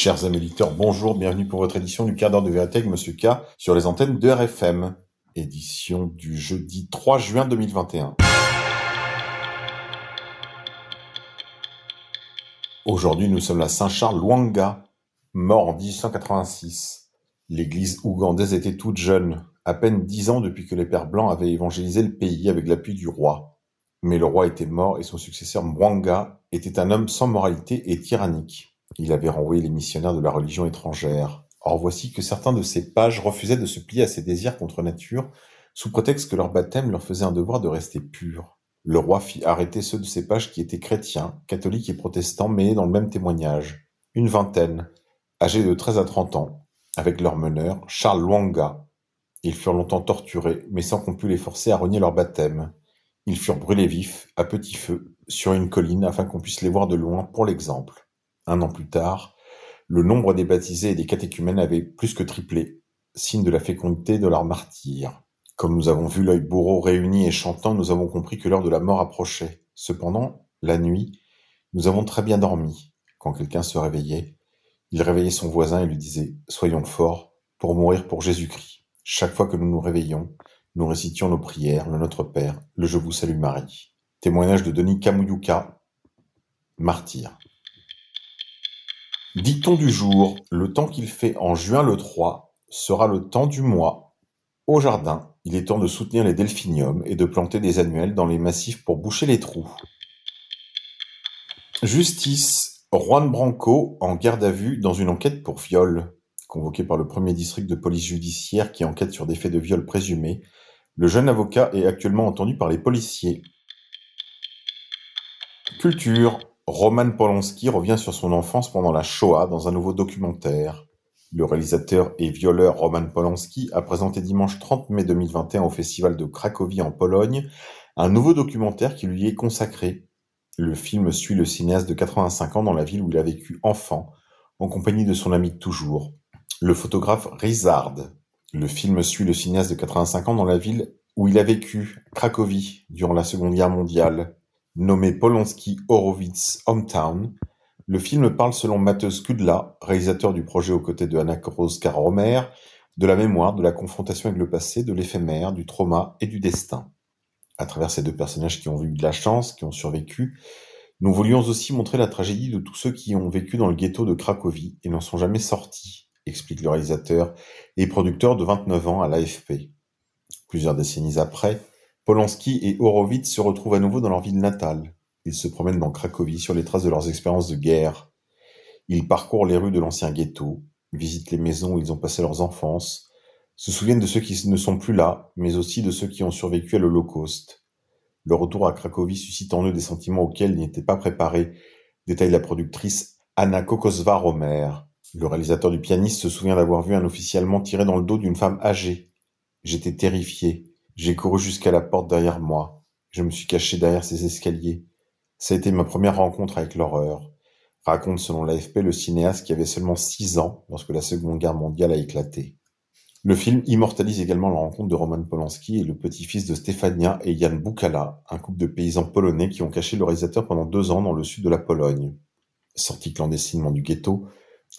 Chers amis éditeurs, bonjour, bienvenue pour votre édition du quart d'heure de vérité avec Monsieur K sur les antennes de RFM. Édition du jeudi 3 juin 2021. Aujourd'hui, nous sommes à Saint-Charles Luanga, mort en 1886. L'église ougandaise était toute jeune, à peine dix ans depuis que les pères blancs avaient évangélisé le pays avec l'appui du roi. Mais le roi était mort et son successeur Mwanga était un homme sans moralité et tyrannique. Il avait renvoyé les missionnaires de la religion étrangère. Or voici que certains de ces pages refusaient de se plier à ses désirs contre nature, sous prétexte que leur baptême leur faisait un devoir de rester pur. Le roi fit arrêter ceux de ces pages qui étaient chrétiens, catholiques et protestants mêlés dans le même témoignage. Une vingtaine, âgés de 13 à 30 ans, avec leur meneur, Charles Luanga. Ils furent longtemps torturés, mais sans qu'on pût les forcer à renier leur baptême. Ils furent brûlés vifs, à petit feu, sur une colline afin qu'on puisse les voir de loin pour l'exemple. Un an plus tard, le nombre des baptisés et des catéchumènes avait plus que triplé, signe de la fécondité de leur martyrs. Comme nous avons vu l'œil bourreau réuni et chantant, nous avons compris que l'heure de la mort approchait. Cependant, la nuit, nous avons très bien dormi. Quand quelqu'un se réveillait, il réveillait son voisin et lui disait Soyons forts pour mourir pour Jésus-Christ. Chaque fois que nous nous réveillions, nous récitions nos prières, le Notre Père, le Je vous salue Marie. Témoignage de Denis Kamuyuka, martyr. Dit-on du jour, le temps qu'il fait en juin le 3 sera le temps du mois. Au jardin, il est temps de soutenir les delphiniums et de planter des annuels dans les massifs pour boucher les trous. Justice, Juan Branco en garde à vue dans une enquête pour viol. Convoqué par le premier district de police judiciaire qui enquête sur des faits de viol présumés, le jeune avocat est actuellement entendu par les policiers. Culture. Roman Polanski revient sur son enfance pendant la Shoah dans un nouveau documentaire. Le réalisateur et violeur Roman Polanski a présenté dimanche 30 mai 2021 au festival de Cracovie en Pologne un nouveau documentaire qui lui est consacré. Le film suit le cinéaste de 85 ans dans la ville où il a vécu enfant, en compagnie de son ami de toujours, le photographe Rizard. Le film suit le cinéaste de 85 ans dans la ville où il a vécu, Cracovie, durant la Seconde Guerre mondiale. Nommé Polonsky Horowitz Hometown, le film parle selon Mateusz Kudla, réalisateur du projet aux côtés de Anna Romer, de la mémoire, de la confrontation avec le passé, de l'éphémère, du trauma et du destin. À travers ces deux personnages qui ont eu de la chance, qui ont survécu, nous voulions aussi montrer la tragédie de tous ceux qui ont vécu dans le ghetto de Cracovie et n'en sont jamais sortis explique le réalisateur et producteur de 29 ans à l'AFP. Plusieurs décennies après, Polanski et Horowitz se retrouvent à nouveau dans leur ville natale. Ils se promènent dans Cracovie sur les traces de leurs expériences de guerre. Ils parcourent les rues de l'ancien ghetto, visitent les maisons où ils ont passé leurs enfances, se souviennent de ceux qui ne sont plus là, mais aussi de ceux qui ont survécu à l'Holocauste. Le retour à Cracovie suscite en eux des sentiments auxquels ils n'étaient pas préparés, détaille la productrice Anna Kokosva-Romer. Le réalisateur du pianiste se souvient d'avoir vu un officier allemand tirer dans le dos d'une femme âgée. J'étais terrifié. J'ai couru jusqu'à la porte derrière moi. Je me suis caché derrière ces escaliers. Ça a été ma première rencontre avec l'horreur. Raconte selon l'AFP le cinéaste qui avait seulement six ans lorsque la Seconde Guerre mondiale a éclaté. Le film immortalise également la rencontre de Roman Polanski et le petit-fils de Stefania et Jan Bukala, un couple de paysans polonais qui ont caché le réalisateur pendant deux ans dans le sud de la Pologne. Sorti clandestinement du ghetto,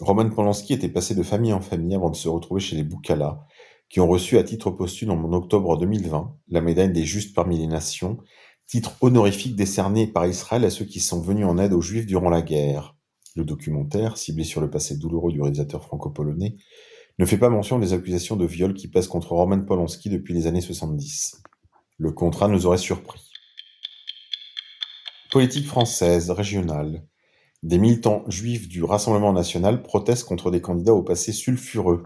Roman Polanski était passé de famille en famille avant de se retrouver chez les Bukala, qui ont reçu à titre posthume en octobre 2020 la médaille des Justes parmi les nations, titre honorifique décerné par Israël à ceux qui sont venus en aide aux Juifs durant la guerre. Le documentaire, ciblé sur le passé douloureux du réalisateur franco-polonais, ne fait pas mention des accusations de viol qui pèsent contre Roman Polanski depuis les années 70. Le contrat nous aurait surpris. Politique française, régionale. Des militants juifs du Rassemblement national protestent contre des candidats au passé sulfureux,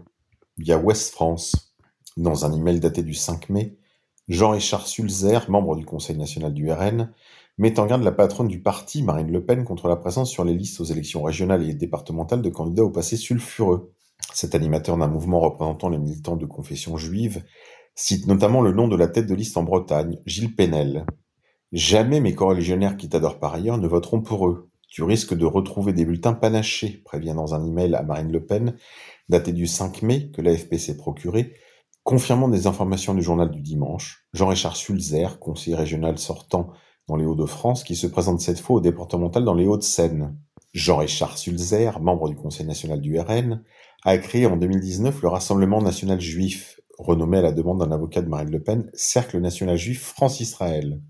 via Ouest France. Dans un email daté du 5 mai, Jean-Richard Sulzer, membre du Conseil national du RN, met en garde la patronne du parti, Marine Le Pen, contre la présence sur les listes aux élections régionales et départementales de candidats au passé sulfureux. Cet animateur d'un mouvement représentant les militants de confession juive cite notamment le nom de la tête de liste en Bretagne, Gilles Penel. Jamais mes coreligionnaires qui t'adorent par ailleurs ne voteront pour eux. Tu risques de retrouver des bulletins panachés, prévient dans un email à Marine Le Pen, daté du 5 mai, que l'AFP s'est procuré, confirmant des informations du journal du dimanche. Jean-Richard Sulzer, conseiller régional sortant dans les Hauts-de-France, qui se présente cette fois au départemental dans les Hauts-de-Seine. Jean-Richard Sulzer, membre du Conseil national du RN, a créé en 2019 le Rassemblement national juif, renommé à la demande d'un avocat de Marine Le Pen, Cercle national juif France-Israël.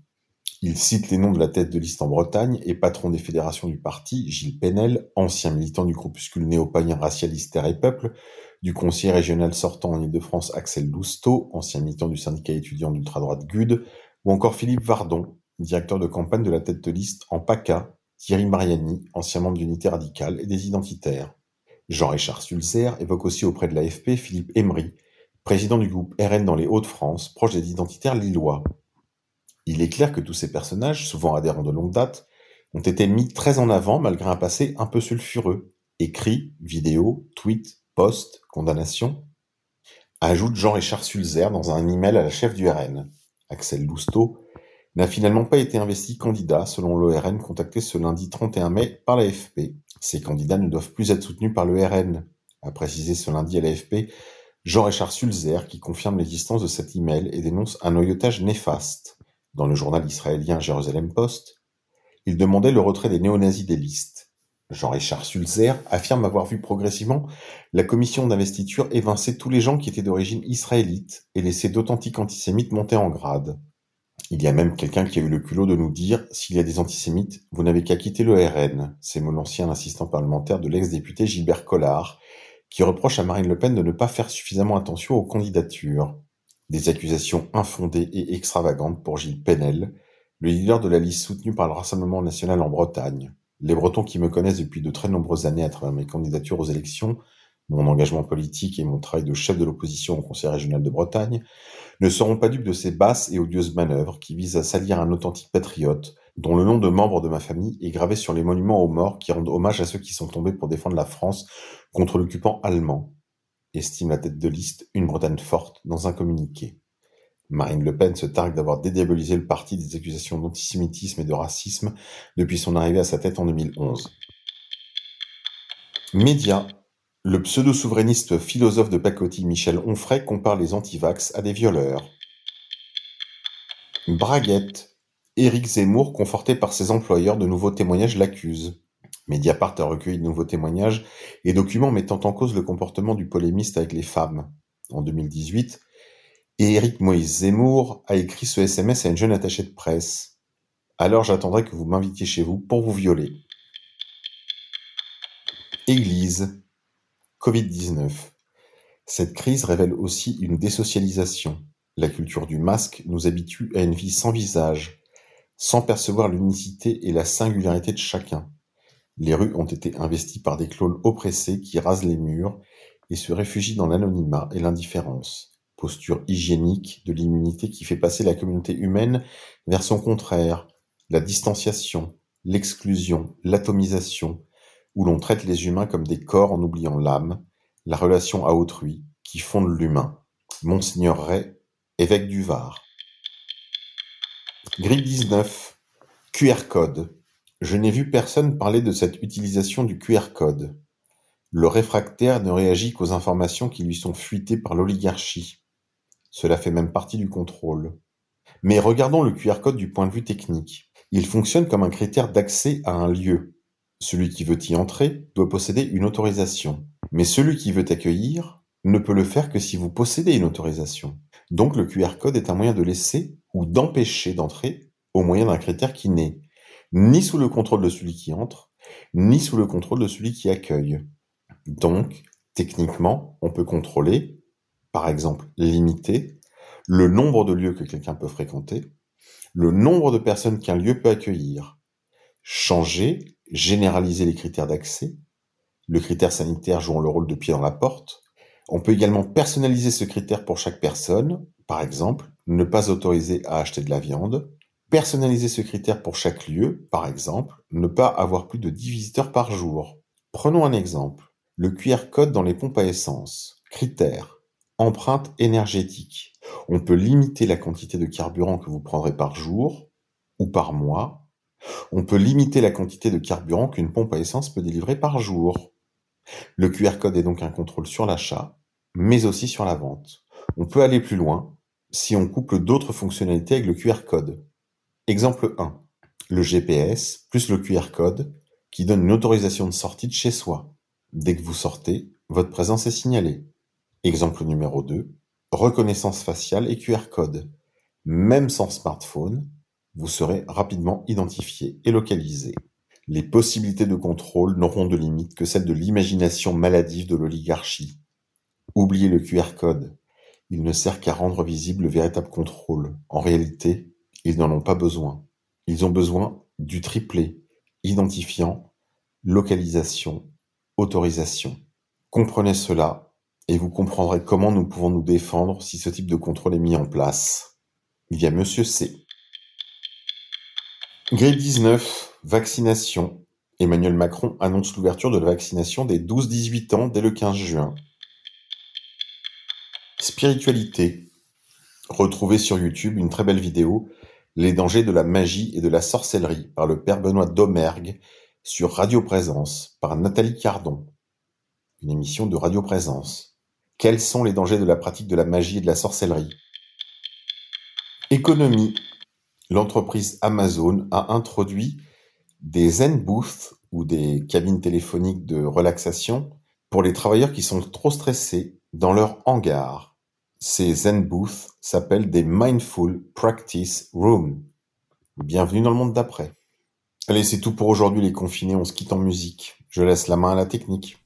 Il cite les noms de la tête de liste en Bretagne et patron des fédérations du parti, Gilles Penel, ancien militant du groupuscule néo-païen racialiste Terre et Peuple, du conseiller régional sortant en Ile-de-France Axel Lousteau, ancien militant du syndicat étudiant d'ultra-droite GUD, ou encore Philippe Vardon, directeur de campagne de la tête de liste en PACA, Thierry Mariani, ancien membre d'Unité radicale et des Identitaires. Jean-Richard Sulzer évoque aussi auprès de l'AFP Philippe Emery, président du groupe RN dans les Hauts-de-France, proche des identitaires lillois. Il est clair que tous ces personnages, souvent adhérents de longue date, ont été mis très en avant malgré un passé un peu sulfureux. Écrits, vidéos, tweets, posts, condamnations. Ajoute Jean-Richard Sulzer dans un email à la chef du RN. Axel Lousteau n'a finalement pas été investi candidat selon l'ORN contacté ce lundi 31 mai par l'AFP. Ces candidats ne doivent plus être soutenus par le RN, a précisé ce lundi à l'AFP Jean-Richard Sulzer qui confirme l'existence de cet email et dénonce un noyautage néfaste. Dans le journal israélien Jérusalem Post, il demandait le retrait des néo-nazis des listes. Jean-Richard Sulzer affirme avoir vu progressivement la commission d'investiture évincer tous les gens qui étaient d'origine israélite et laisser d'authentiques antisémites monter en grade. Il y a même quelqu'un qui a eu le culot de nous dire s'il y a des antisémites, vous n'avez qu'à quitter le RN. C'est mon ancien assistant parlementaire de l'ex-député Gilbert Collard, qui reproche à Marine Le Pen de ne pas faire suffisamment attention aux candidatures. Des accusations infondées et extravagantes pour Gilles Penel, le leader de la liste soutenue par le Rassemblement national en Bretagne. Les Bretons qui me connaissent depuis de très nombreuses années à travers mes candidatures aux élections, mon engagement politique et mon travail de chef de l'opposition au Conseil régional de Bretagne, ne seront pas dupes de ces basses et odieuses manœuvres qui visent à salir un authentique patriote, dont le nom de membre de ma famille est gravé sur les monuments aux morts qui rendent hommage à ceux qui sont tombés pour défendre la France contre l'occupant allemand, estime la tête de liste Une Bretagne forte dans un communiqué. Marine Le Pen se targue d'avoir dédiabolisé le parti des accusations d'antisémitisme et de racisme depuis son arrivée à sa tête en 2011. Média. Le pseudo-souverainiste philosophe de pacotille Michel Onfray compare les antivax à des violeurs. Braguette. Éric Zemmour, conforté par ses employeurs, de nouveaux témoignages l'accusent. Mediapart a recueilli de nouveaux témoignages et documents mettant en cause le comportement du polémiste avec les femmes. En 2018, Éric Moïse Zemmour a écrit ce SMS à une jeune attachée de presse. Alors j'attendrai que vous m'invitiez chez vous pour vous violer. Église. Covid-19. Cette crise révèle aussi une désocialisation. La culture du masque nous habitue à une vie sans visage, sans percevoir l'unicité et la singularité de chacun. Les rues ont été investies par des clones oppressés qui rasent les murs et se réfugient dans l'anonymat et l'indifférence. Posture hygiénique de l'immunité qui fait passer la communauté humaine vers son contraire, la distanciation, l'exclusion, l'atomisation, où l'on traite les humains comme des corps en oubliant l'âme, la relation à autrui, qui fonde l'humain. Monseigneur Ray, évêque du Var. Grippe 19. QR code. Je n'ai vu personne parler de cette utilisation du QR code. Le réfractaire ne réagit qu'aux informations qui lui sont fuitées par l'oligarchie. Cela fait même partie du contrôle. Mais regardons le QR code du point de vue technique. Il fonctionne comme un critère d'accès à un lieu. Celui qui veut y entrer doit posséder une autorisation. Mais celui qui veut accueillir ne peut le faire que si vous possédez une autorisation. Donc le QR code est un moyen de laisser ou d'empêcher d'entrer au moyen d'un critère qui n'est ni sous le contrôle de celui qui entre, ni sous le contrôle de celui qui accueille. Donc, techniquement, on peut contrôler, par exemple limiter, le nombre de lieux que quelqu'un peut fréquenter, le nombre de personnes qu'un lieu peut accueillir, changer, généraliser les critères d'accès, le critère sanitaire jouant le rôle de pied dans la porte. On peut également personnaliser ce critère pour chaque personne, par exemple, ne pas autoriser à acheter de la viande, Personnaliser ce critère pour chaque lieu, par exemple, ne pas avoir plus de 10 visiteurs par jour. Prenons un exemple. Le QR code dans les pompes à essence. Critère. Empreinte énergétique. On peut limiter la quantité de carburant que vous prendrez par jour ou par mois. On peut limiter la quantité de carburant qu'une pompe à essence peut délivrer par jour. Le QR code est donc un contrôle sur l'achat, mais aussi sur la vente. On peut aller plus loin si on couple d'autres fonctionnalités avec le QR code. Exemple 1. Le GPS plus le QR code qui donne une autorisation de sortie de chez soi. Dès que vous sortez, votre présence est signalée. Exemple numéro 2, reconnaissance faciale et QR code. Même sans smartphone, vous serez rapidement identifié et localisé. Les possibilités de contrôle n'auront de limite que celles de l'imagination maladive de l'oligarchie. Oubliez le QR code. Il ne sert qu'à rendre visible le véritable contrôle. En réalité, ils n'en ont pas besoin. Ils ont besoin du triplé, identifiant, localisation, autorisation. Comprenez cela et vous comprendrez comment nous pouvons nous défendre si ce type de contrôle est mis en place. Il y Monsieur C. Grippe 19, vaccination. Emmanuel Macron annonce l'ouverture de la vaccination des 12-18 ans dès le 15 juin. Spiritualité. Retrouvez sur YouTube une très belle vidéo Les dangers de la magie et de la sorcellerie par le père Benoît Domergue sur Radio Présence par Nathalie Cardon. Une émission de Radio Présence. Quels sont les dangers de la pratique de la magie et de la sorcellerie? Économie. L'entreprise Amazon a introduit des Zen Booths ou des cabines téléphoniques de relaxation pour les travailleurs qui sont trop stressés dans leur hangar. Ces Zen Booths s'appellent des Mindful Practice Rooms. Bienvenue dans le monde d'après. Allez, c'est tout pour aujourd'hui les confinés, on se quitte en musique. Je laisse la main à la technique.